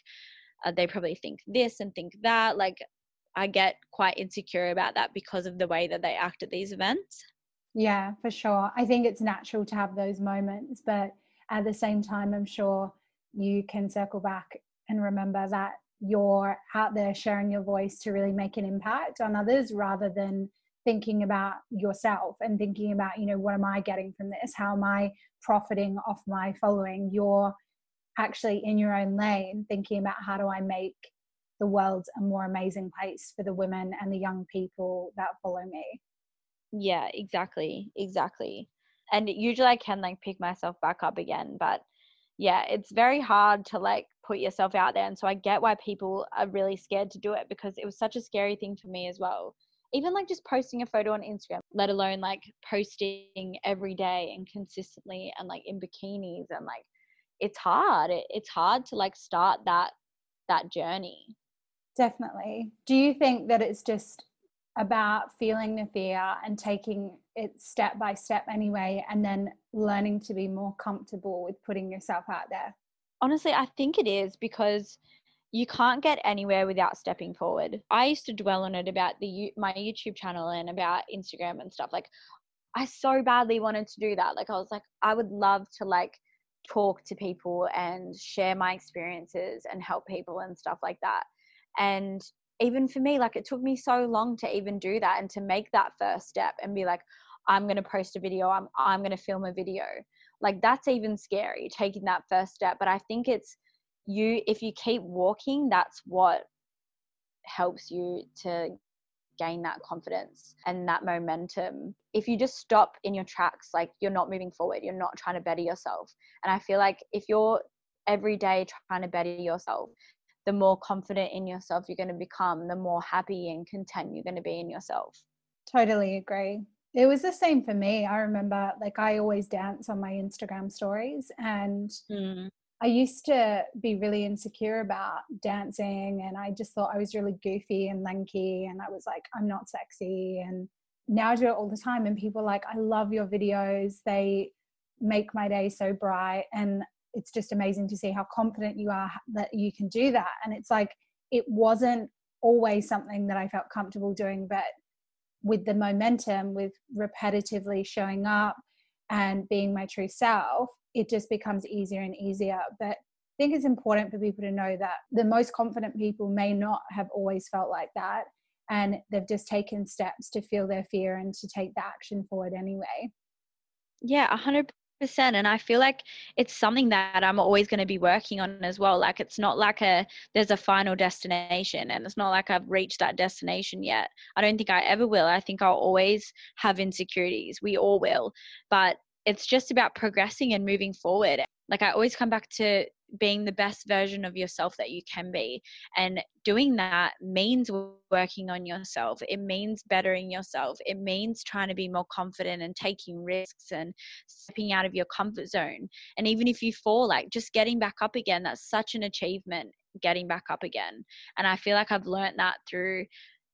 Speaker 2: uh, they probably think this and think that. Like i get quite insecure about that because of the way that they act at these events.
Speaker 1: Yeah for sure. I think it's natural to have those moments but at the same time i'm sure you can circle back and remember that you're out there sharing your voice to really make an impact on others rather than thinking about yourself and thinking about you know what am i getting from this? How am i profiting off my following? You're actually in your own lane thinking about how do I make the world a more amazing place for the women and the young people that follow me.
Speaker 2: Yeah, exactly. Exactly. And usually I can like pick myself back up again, but yeah, it's very hard to like put yourself out there. And so I get why people are really scared to do it because it was such a scary thing for me as well. Even like just posting a photo on Instagram, let alone like posting every day and consistently and like in bikinis and like it's hard it, it's hard to like start that that journey.
Speaker 1: Definitely. Do you think that it's just about feeling the fear and taking it step by step anyway and then learning to be more comfortable with putting yourself out there?
Speaker 2: Honestly i think it is because you can't get anywhere without stepping forward. I used to dwell on it about the my youtube channel and about instagram and stuff like i so badly wanted to do that like i was like i would love to like talk to people and share my experiences and help people and stuff like that. And even for me, like it took me so long to even do that and to make that first step and be like, I'm going to post a video, I'm, I'm going to film a video. Like that's even scary, taking that first step. But I think it's you, if you keep walking, that's what helps you to gain that confidence and that momentum. If you just stop in your tracks, like you're not moving forward, you're not trying to better yourself. And I feel like if you're every day trying to better yourself, the more confident in yourself you're going to become, the more happy and content you're going to be in yourself.
Speaker 1: Totally agree. It was the same for me. I remember, like, I always dance on my Instagram stories, and mm. I used to be really insecure about dancing, and I just thought I was really goofy and lanky, and I was like, I'm not sexy. And now I do it all the time, and people like, I love your videos. They make my day so bright. And it's just amazing to see how confident you are that you can do that. And it's like, it wasn't always something that I felt comfortable doing, but with the momentum, with repetitively showing up and being my true self, it just becomes easier and easier. But I think it's important for people to know that the most confident people may not have always felt like that. And they've just taken steps to feel their fear and to take the action forward anyway.
Speaker 2: Yeah, 100% and i feel like it's something that i'm always going to be working on as well like it's not like a there's a final destination and it's not like i've reached that destination yet i don't think i ever will i think i'll always have insecurities we all will but it's just about progressing and moving forward like i always come back to being the best version of yourself that you can be. And doing that means working on yourself. It means bettering yourself. It means trying to be more confident and taking risks and stepping out of your comfort zone. And even if you fall, like just getting back up again, that's such an achievement, getting back up again. And I feel like I've learned that through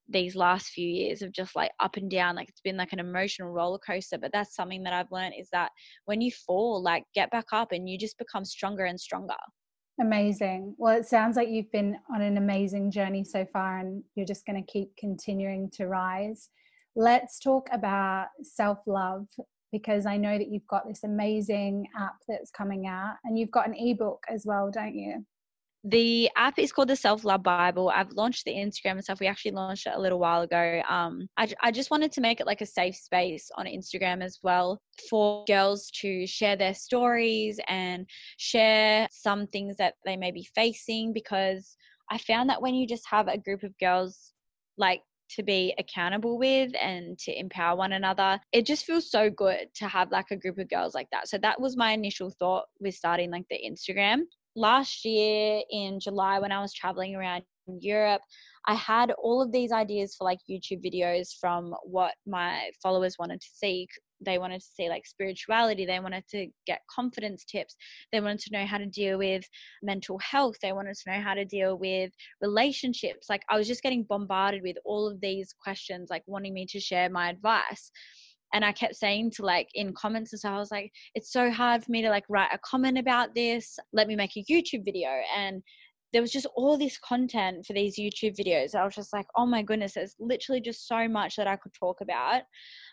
Speaker 2: these last few years of just like up and down like it's been like an emotional roller coaster but that's something that i've learned is that when you fall like get back up and you just become stronger and stronger.
Speaker 1: Amazing. Well it sounds like you've been on an amazing journey so far and you're just going to keep continuing to rise. Let's talk about self love because i know that you've got this amazing app that's coming out and you've got an ebook as well don't you
Speaker 2: the app is called the Self Love Bible. I've launched the Instagram and stuff. We actually launched it a little while ago. Um, I, I just wanted to make it like a safe space on Instagram as well for girls to share their stories and share some things that they may be facing because I found that when you just have a group of girls like to be accountable with and to empower one another. It just feels so good to have like a group of girls like that. So that was my initial thought with starting like the Instagram last year in July when I was traveling around Europe, I had all of these ideas for like YouTube videos from what my followers wanted to see. They wanted to see like spirituality, they wanted to get confidence tips, they wanted to know how to deal with mental health, they wanted to know how to deal with relationships. Like I was just getting bombarded with all of these questions, like wanting me to share my advice and I kept saying to like in comments and so I was like, it's so hard for me to like write a comment about this. Let me make a YouTube video. And there was just all this content for these YouTube videos. I was just like, oh my goodness, there's literally just so much that I could talk about.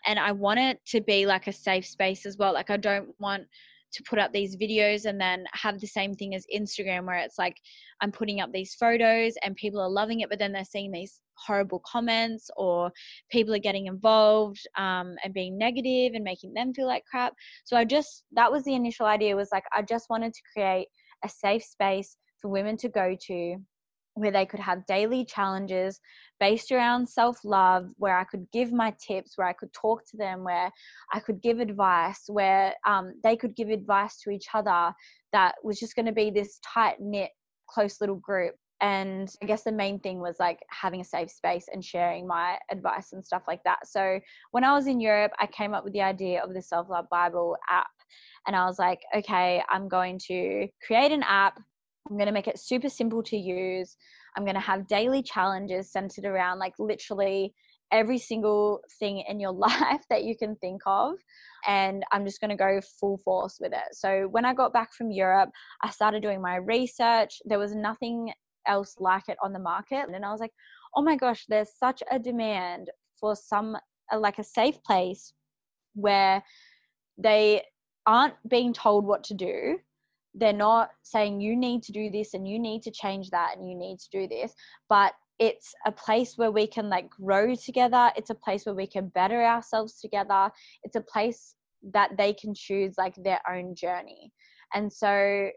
Speaker 2: And I want it to be like a safe space as well. Like I don't want to put up these videos and then have the same thing as Instagram where it's like I'm putting up these photos and people are loving it, but then they're seeing these horrible comments or people are getting involved um, and being negative and making them feel like crap. So I just, that was the initial idea was like, I just wanted to create a safe space for women to go to where they could have daily challenges based around self love, where I could give my tips, where I could talk to them, where I could give advice, where um, they could give advice to each other. That was just going to be this tight knit, close little group. And I guess the main thing was like having a safe space and sharing my advice and stuff like that. So when I was in Europe, I came up with the idea of the Self Love Bible app. And I was like, okay, I'm going to create an app I'm going to make it super simple to use. I'm going to have daily challenges centered around like literally every single thing in your life that you can think of. And I'm just going to go full force with it. So when I got back from Europe, I started doing my research. There was nothing else like it on the market. And I was like, oh my gosh, there's such a demand for some, like a safe place where they aren't being told what to do they're not saying you need to do this and you need to change that and you need to do this but it's a place where we can like grow together. It's a place where we can better ourselves together. It's a place that they can choose like their own journey. And so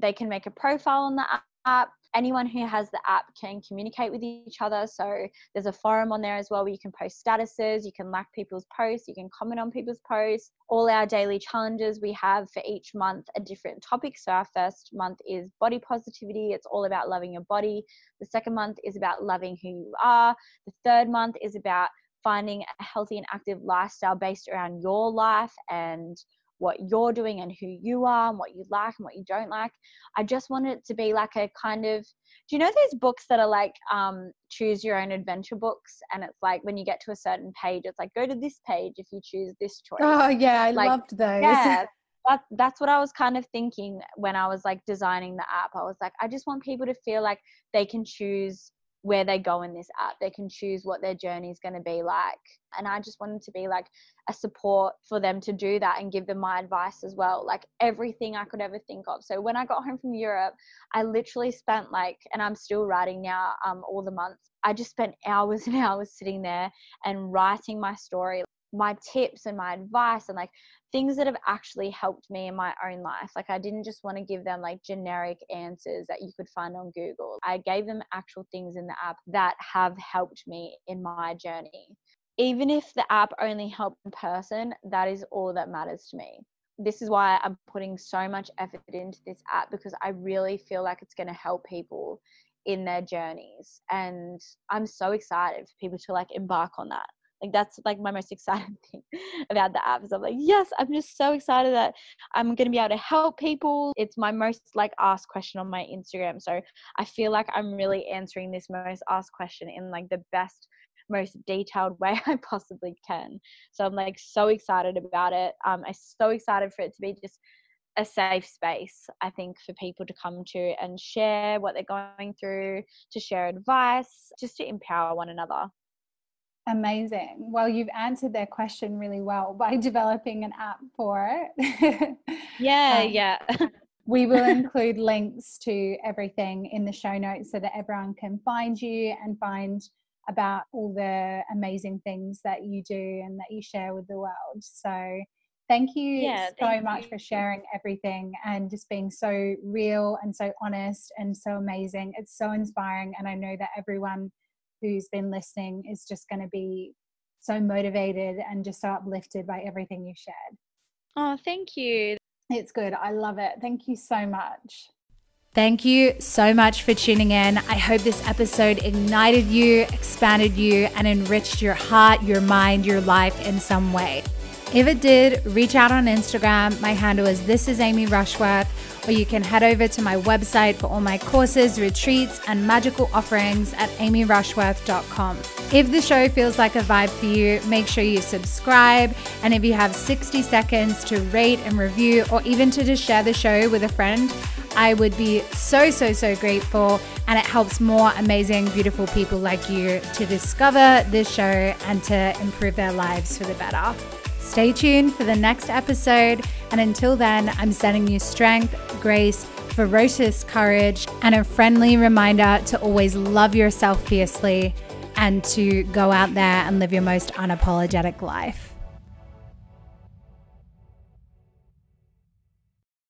Speaker 2: they can make a profile on the app anyone who has the app can communicate with each other. So there's a forum on there as well where you can post statuses, you can like people's posts, you can comment on people's posts. All our daily challenges we have for each month a different topic. So our first month is body positivity, it's all about loving your body. The second month is about loving who you are. The third month is about finding a healthy and active lifestyle based around your life and what you're doing and who you are and what you like and what you don't like. I just want it to be like a kind of do you know those books that are like um, choose your own adventure books? And it's like when you get to a certain page it's like go to this page if you choose this choice.
Speaker 1: Oh yeah i like, loved those.
Speaker 2: yeah that, that's what i was kind of thinking when i was like designing the app. I was like i just want people to feel like they can choose where they go in this app. They can choose what their journey is going to be like. And I just wanted to be like a support for them to do that and give them my advice as well, like everything I could ever think of. So when I got home from Europe, I literally spent like, and I'm still writing now um, all the months, I just spent hours and hours sitting there and writing my story my tips and my advice and like things that have actually helped me in my own life. Like I didn't just want to give them like generic answers that you could find on Google. I gave them actual things in the app that have helped me in my journey. Even if the app only helped one person, that is all that matters to me. This is why I'm putting so much effort into this app because I really feel like it's going to help people in their journeys. And I'm so excited for people to like embark on that. Like that's like my most exciting thing about the app. Is I'm like, yes, I'm just so excited that I'm gonna be able to help people. It's my most like asked question on my Instagram. So I feel like I'm really answering this most asked question in like the best most detailed way I possibly can. So I'm like so excited about it. Um, I'm so excited for it to be just a safe space, I think, for people to come to and share what they're going through, to share advice, just to empower one another.
Speaker 1: Amazing. Well, you've answered their question really well by developing an app for it.
Speaker 2: yeah, um, yeah.
Speaker 1: we will include links to everything in the show notes so that everyone can find you and find about all the amazing things that you do and that you share with the world. So, thank you yeah, so thank much you. for sharing everything and just being so real and so honest and so amazing. It's so inspiring. And I know that everyone who's been listening is just going to be so motivated and just so uplifted by everything you shared.
Speaker 2: Oh, thank you.
Speaker 1: It's good. I love it. Thank you so much. Thank you so much for tuning in. I hope this episode ignited you, expanded you, and enriched your heart, your mind, your life in some way. If it did, reach out on Instagram. My handle is This is Amy Rushworth or you can head over to my website for all my courses, retreats, and magical offerings at amyrushworth.com. If the show feels like a vibe for you, make sure you subscribe. And if you have 60 seconds to rate and review, or even to just share the show with a friend, I would be so, so, so grateful. And it helps more amazing, beautiful people like you to discover this show and to improve their lives for the better. Stay tuned for the next episode. And until then, I'm sending you strength, grace, ferocious courage, and a friendly reminder to always love yourself fiercely and to go out there and live your most unapologetic life.